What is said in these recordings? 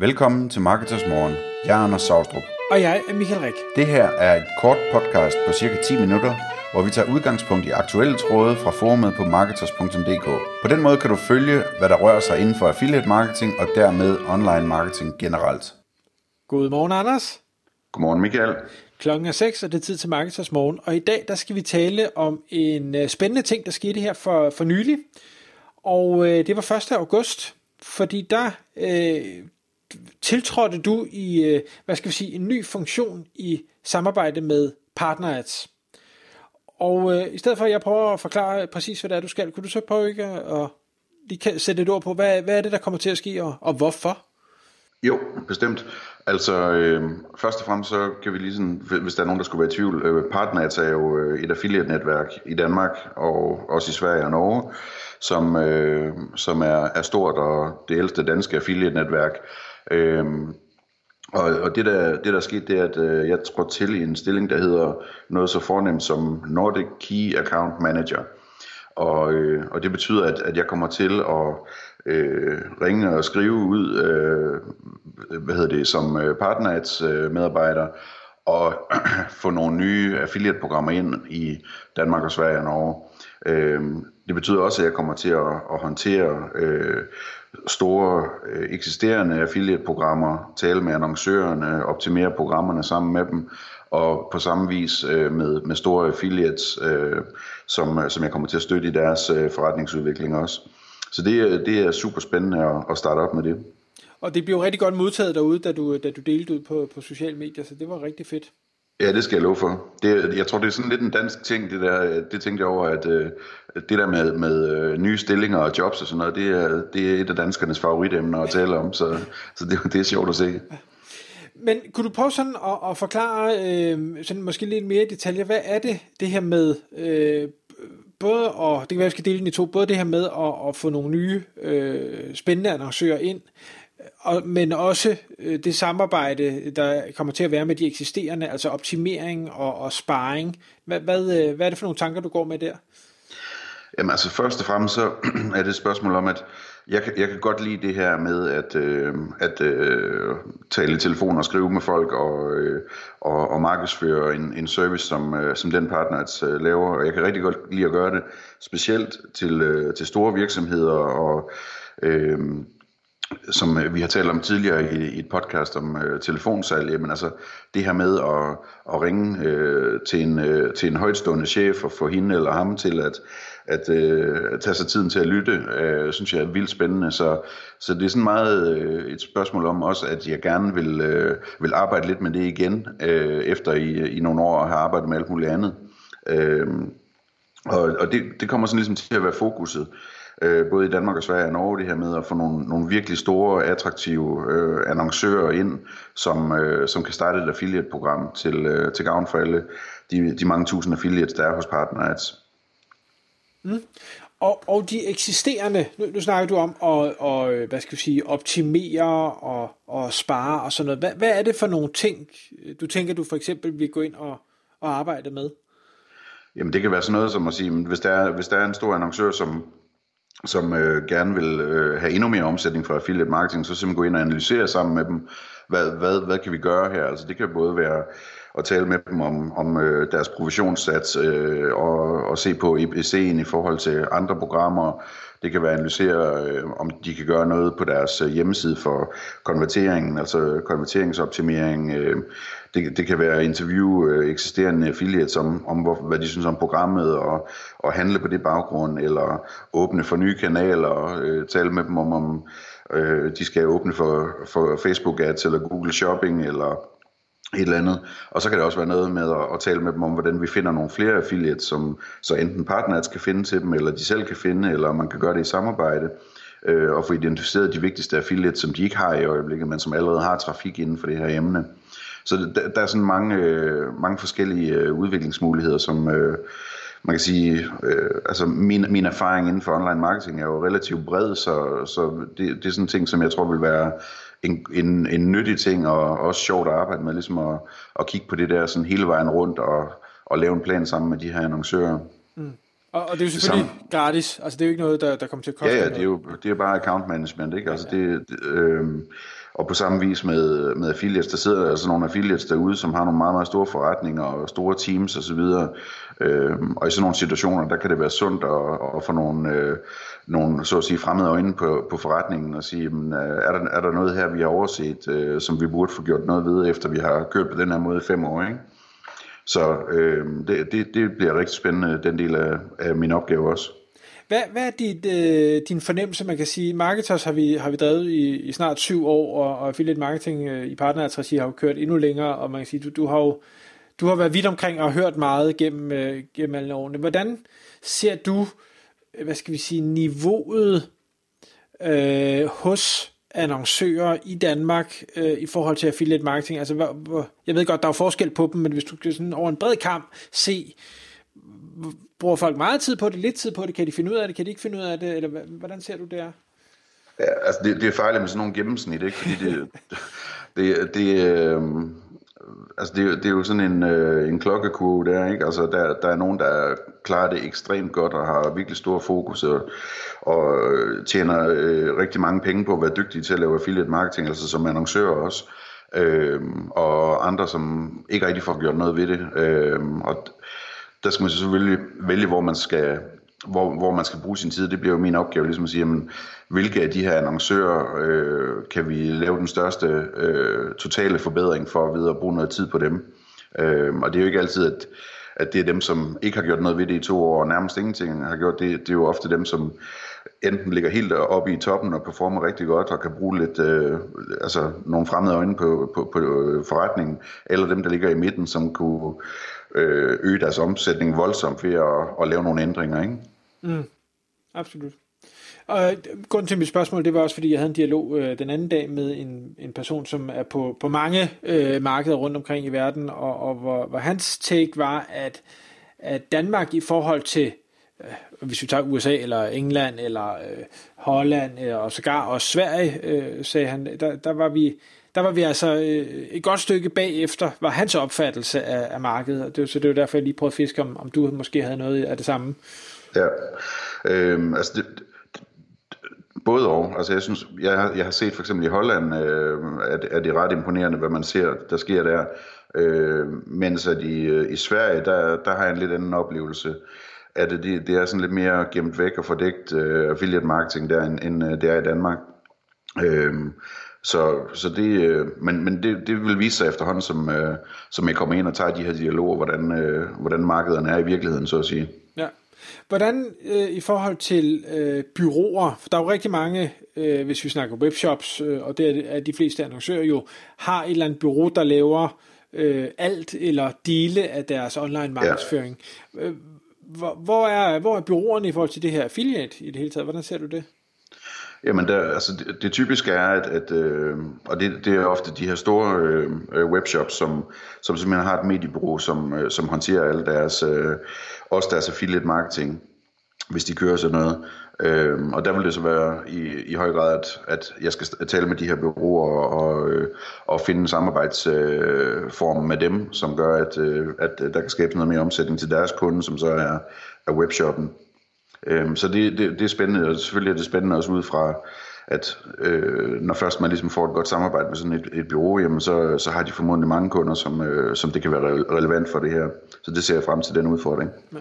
Velkommen til Marketers Morgen. Jeg er Anders Saustrup. Og jeg er Michael Rik. Det her er et kort podcast på cirka 10 minutter, hvor vi tager udgangspunkt i aktuelle tråde fra forumet på marketers.dk. På den måde kan du følge, hvad der rører sig inden for affiliate marketing og dermed online marketing generelt. Godmorgen, Anders. Godmorgen, Michael. Klokken er 6, og det er tid til Marketers Morgen. Og i dag, der skal vi tale om en øh, spændende ting, der skete her for, for nylig. Og øh, det var 1. august, fordi der øh, tiltrådte du i, øh, hvad skal vi sige, en ny funktion i samarbejde med PartnerAds. Og øh, i stedet for, at jeg prøver at forklare præcis, hvad det er, du skal, kunne du så prøve ikke at, at lige sætte et ord på, hvad, hvad er det, der kommer til at ske, og, og hvorfor? Jo, bestemt. Altså, øh, først og fremmest så kan vi lige sådan, hvis der er nogen, der skulle være i tvivl, øh, PartnerAds er jo øh, et affiliate-netværk i Danmark, og også i Sverige og Norge, som, øh, som er, er stort og det ældste danske affiliate-netværk. Øhm, og, og det, der, det der er sket, det er, at øh, jeg trådte til i en stilling, der hedder noget så fornemt som Nordic Key Account Manager. Og, øh, og det betyder, at, at jeg kommer til at øh, ringe og skrive ud, øh, hvad hedder det, som øh, partners øh, medarbejder, og få nogle nye affiliate-programmer ind i Danmark og Sverige og Norge. Øh, det betyder også, at jeg kommer til at, at håndtere øh, store øh, eksisterende affiliate-programmer, tale med annoncørerne, optimere programmerne sammen med dem, og på samme vis øh, med, med store affiliates, øh, som, øh, som jeg kommer til at støtte i deres øh, forretningsudvikling også. Så det, øh, det er super spændende at, at starte op med det. Og det blev rigtig godt modtaget derude, da du, øh, da du delte ud på, på sociale medier, så det var rigtig fedt. Ja, det skal jeg love for. Det, jeg tror, det er sådan lidt en dansk ting, det der, øh, det tænkte jeg over, at øh, det der med, med øh, nye stillinger og jobs og sådan noget, det er, det er et af danskernes favoritemner at tale om, så, så det, det er sjovt at se. Men kunne du prøve sådan at, at forklare, øh, sådan måske lidt mere i detaljer, hvad er det, det her med, øh, både, og det kan være, at jeg skal dele den i to, både det her med at, at få nogle nye øh, spændende annoncører ind, og, men også øh, det samarbejde, der kommer til at være med de eksisterende, altså optimering og, og sparring. Hvad, hvad, øh, hvad er det for nogle tanker, du går med der? Jamen altså først og fremmest så er det et spørgsmål om, at jeg jeg kan godt lide det her med at, øh, at øh, tale i telefon og skrive med folk og, øh, og, og markedsføre en, en service, som, øh, som den partner at, øh, laver. Og jeg kan rigtig godt lide at gøre det, specielt til, øh, til store virksomheder og øh, som øh, vi har talt om tidligere i, i et podcast om øh, telefonsalg, jamen altså det her med at, at ringe øh, til, en, øh, til en højtstående chef og få hende eller ham til at, at, øh, tage sig tiden til at lytte, øh, synes jeg er vildt spændende. Så, så det er sådan meget øh, et spørgsmål om også, at jeg gerne vil, øh, vil arbejde lidt med det igen, øh, efter i, øh, i nogle år har arbejdet med alt muligt andet. Øh, og og det, det kommer sådan ligesom til at være fokuset øh, både i Danmark og Sverige og Norge, det her med at få nogle, nogle virkelig store, attraktive øh, annoncører ind, som, øh, som kan starte et affiliate-program til, øh, til gavn for alle de, de mange tusind affiliates, der er hos PartnerAds. Mm. Og, og de eksisterende, nu, nu snakker du om at og, hvad skal vi sige, optimere og, og spare og sådan noget. Hvad, hvad er det for nogle ting, du tænker, du for eksempel vil gå ind og, og arbejde med? Jamen det kan være sådan noget som at sige, hvis der er, hvis der er en stor annoncør, som som øh, gerne vil øh, have endnu mere omsætning fra affiliate marketing, så simpelthen gå ind og analysere sammen med dem, hvad, hvad, hvad kan vi gøre her? Altså det kan både være og tale med dem om, om øh, deres provisionssats øh, og, og se på EBC'en i forhold til andre programmer. Det kan være at analysere, øh, om de kan gøre noget på deres øh, hjemmeside for konverteringen, altså konverteringsoptimering. Øh, det, det kan være at interviewe øh, eksisterende affiliates om, om hvor, hvad de synes om programmet, og, og handle på det baggrund, eller åbne for nye kanaler, og øh, tale med dem om, om øh, de skal åbne for, for Facebook Ads, eller Google Shopping, eller et eller andet. Og så kan det også være noget med at, at tale med dem om, hvordan vi finder nogle flere affiliates, som så enten partneret kan finde til dem, eller de selv kan finde, eller man kan gøre det i samarbejde, øh, og få identificeret de vigtigste affiliates, som de ikke har i øjeblikket, men som allerede har trafik inden for det her emne. Så der, der er sådan mange, øh, mange forskellige øh, udviklingsmuligheder, som øh, man kan sige, øh, altså min, min erfaring inden for online marketing er jo relativt bred, så, så det, det er sådan en ting, som jeg tror vil være en, en, en nyttig ting, og også sjovt at arbejde med, ligesom at, at kigge på det der sådan hele vejen rundt, og, og lave en plan sammen med de her annoncører. Mm. Og, og det er jo selvfølgelig Sammen. gratis, altså det er jo ikke noget, der, der kommer til at koste Ja, ja, det er jo det er bare account management, ikke? Altså det, det øh, og på samme vis med, med affiliates, der sidder altså nogle affiliates derude, som har nogle meget, meget store forretninger og store teams osv. Øh, og i sådan nogle situationer, der kan det være sundt at, at få nogle, øh, nogle så at sige, fremmede øjne på, på forretningen og sige, jamen, øh, er, der, er der noget her, vi har overset, øh, som vi burde få gjort noget ved, efter vi har kørt på den her måde i fem år, ikke? Så øh, det, det, det bliver rigtig spændende, den del af, af min opgave også. Hvad, hvad er dit, øh, din fornemmelse, man kan sige? Marketers har vi, har vi drevet i, i snart syv år, og, og affiliate marketing øh, i partnerregi har jo kørt endnu længere, og man kan sige, du, du har jo du har været vidt omkring og hørt meget gennem, øh, gennem alle årene. Hvordan ser du, øh, hvad skal vi sige, niveauet øh, hos annoncører i Danmark øh, i forhold til affiliate marketing? Altså, hvor, hvor, jeg ved godt, der er forskel på dem, men hvis du kan sådan over en bred kamp se, bruger folk meget tid på det, lidt tid på det, kan de finde ud af det, kan de ikke finde ud af det, eller hvordan ser du det her? Ja, altså det, det er fejligt med sådan nogle gennemsnit, ikke? Fordi det, det, det, øh, altså det, det er jo sådan en, øh, en klokkekurve der, ikke? Altså der, der er nogen, der klarer det ekstremt godt og har virkelig stor fokus og, og øh, tjener øh, rigtig mange penge på at være dygtige til at lave affiliate marketing, altså som annoncører også. Øh, og andre, som ikke rigtig får gjort noget ved det. Øh, og der skal man selvfølgelig vælge, hvor man skal hvor, hvor man skal bruge sin tid, det bliver jo min opgave, ligesom at sige, jamen, hvilke af de her annoncører øh, kan vi lave den største øh, totale forbedring for at videre bruge noget tid på dem. Øh, og det er jo ikke altid, at, at det er dem, som ikke har gjort noget ved det i to år, og nærmest ingenting har gjort det. Det er jo ofte dem, som enten ligger helt oppe i toppen og performer rigtig godt og kan bruge lidt, øh, altså nogle fremmede øjne på, på, på øh, forretningen, eller dem, der ligger i midten, som kunne øh, øge deres omsætning voldsomt ved at, at lave nogle ændringer. Ikke? Mm, absolut. Og øh, grunden til mit spørgsmål, det var også, fordi jeg havde en dialog øh, den anden dag med en, en person, som er på, på mange øh, markeder rundt omkring i verden, og, og hvor, hvor hans take var, at, at Danmark i forhold til, øh, hvis vi tager USA eller England eller øh, Holland øh, og sågar også Sverige, øh, sagde han, der, der var vi der var vi altså øh, et godt stykke bagefter, var hans opfattelse af, af markedet. Det, så det var derfor, jeg lige prøvede at fiske, om, om du måske havde noget af det samme. Ja, øhm, altså det, både og. Altså jeg synes, jeg, jeg har set for eksempel i Holland, øh, at, at det er ret imponerende, hvad man ser, der sker der. Øh, mens at i, øh, i Sverige, der, der har jeg en lidt anden oplevelse. At det, det er sådan lidt mere gemt væk og fordækt øh, affiliate marketing der, end, end øh, det er i Danmark. Øh, så, så det, øh, men, men det, det vil vise sig efterhånden, som, øh, som jeg kommer ind og tager de her dialoger, hvordan, øh, hvordan markederne er i virkeligheden, så at sige. Ja. Hvordan øh, i forhold til øh, byråer, for der er jo rigtig mange, øh, hvis vi snakker webshops, øh, og det er de fleste annoncører jo, har et eller andet bureau, der laver øh, alt eller dele af deres online markedsføring. Ja. Øh, hvor, hvor, er, hvor er byråerne i forhold til det her affiliate i det hele taget? Hvordan ser du det? Jamen, der, altså det, det typiske er, at, at øh, og det, det er ofte de her store øh, øh, webshops, som, som simpelthen har et mediebureau, som, øh, som håndterer alle deres, øh, også deres affiliate marketing, hvis de kører sådan noget. Øh, og der vil det så være i, i høj grad, at, at jeg skal tale med de her bureauer og, og, øh, og finde en samarbejdsform øh, med dem, som gør, at, øh, at øh, der kan skabes noget mere omsætning til deres kunde, som så er, er webshoppen. Øhm, så det, det, det er spændende, og selvfølgelig er det spændende også ud fra, at øh, når først man ligesom får et godt samarbejde med sådan et, et bureau, jamen så, så har de formodentlig mange kunder, som, øh, som det kan være relevant for det her. Så det ser jeg frem til den udfordring. Ja.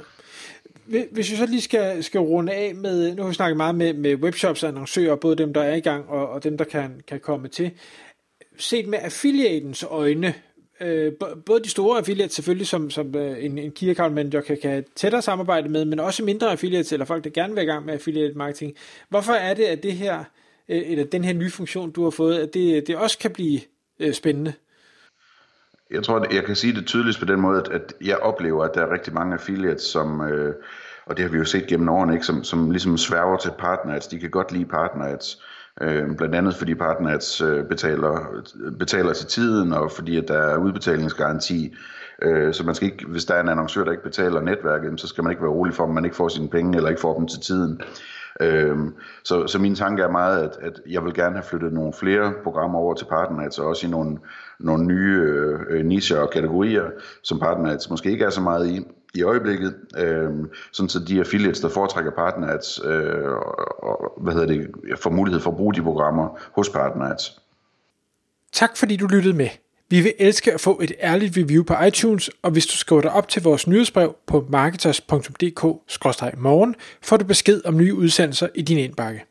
Hvis vi så lige skal, skal runde af med, nu har vi snakket meget med, med webshops og annoncører, både dem, der er i gang, og, og dem, der kan, kan komme til. Set med affiliatens øjne, øh, både de store affiliates selvfølgelig, som, som øh, en, en key account manager kan, kan tættere samarbejde med, men også mindre affiliates, eller folk, der gerne vil i gang med affiliate marketing. Hvorfor er det, at det her, øh, eller den her nye funktion, du har fået, at det, det også kan blive øh, spændende? Jeg tror, at jeg kan sige det tydeligst på den måde, at, jeg oplever, at der er rigtig mange affiliates, som, øh, og det har vi jo set gennem årene, ikke, som, som ligesom sværger til partner partners. De kan godt lide partners. Øh, Øh, blandt andet fordi partners øh, betaler, betaler til tiden, og fordi at der er udbetalingsgaranti. Øh, så man skal ikke, hvis der er en annoncør, der ikke betaler netværket, så skal man ikke være rolig for, at man ikke får sine penge, eller ikke får dem til tiden. Øh, så, så min tanke er meget, at, at jeg vil gerne have flyttet nogle flere programmer over til partners, og også i nogle, nogle nye øh, øh nicher og kategorier, som partners måske ikke er så meget i i øjeblikket, øh, sådan så de affiliates, der foretrækker PartnerAds, øh, og, og, hvad hedder det, får mulighed for at bruge de programmer hos partners. Tak fordi du lyttede med. Vi vil elske at få et ærligt review på iTunes, og hvis du skriver dig op til vores nyhedsbrev på marketers.dk-morgen, får du besked om nye udsendelser i din indbakke.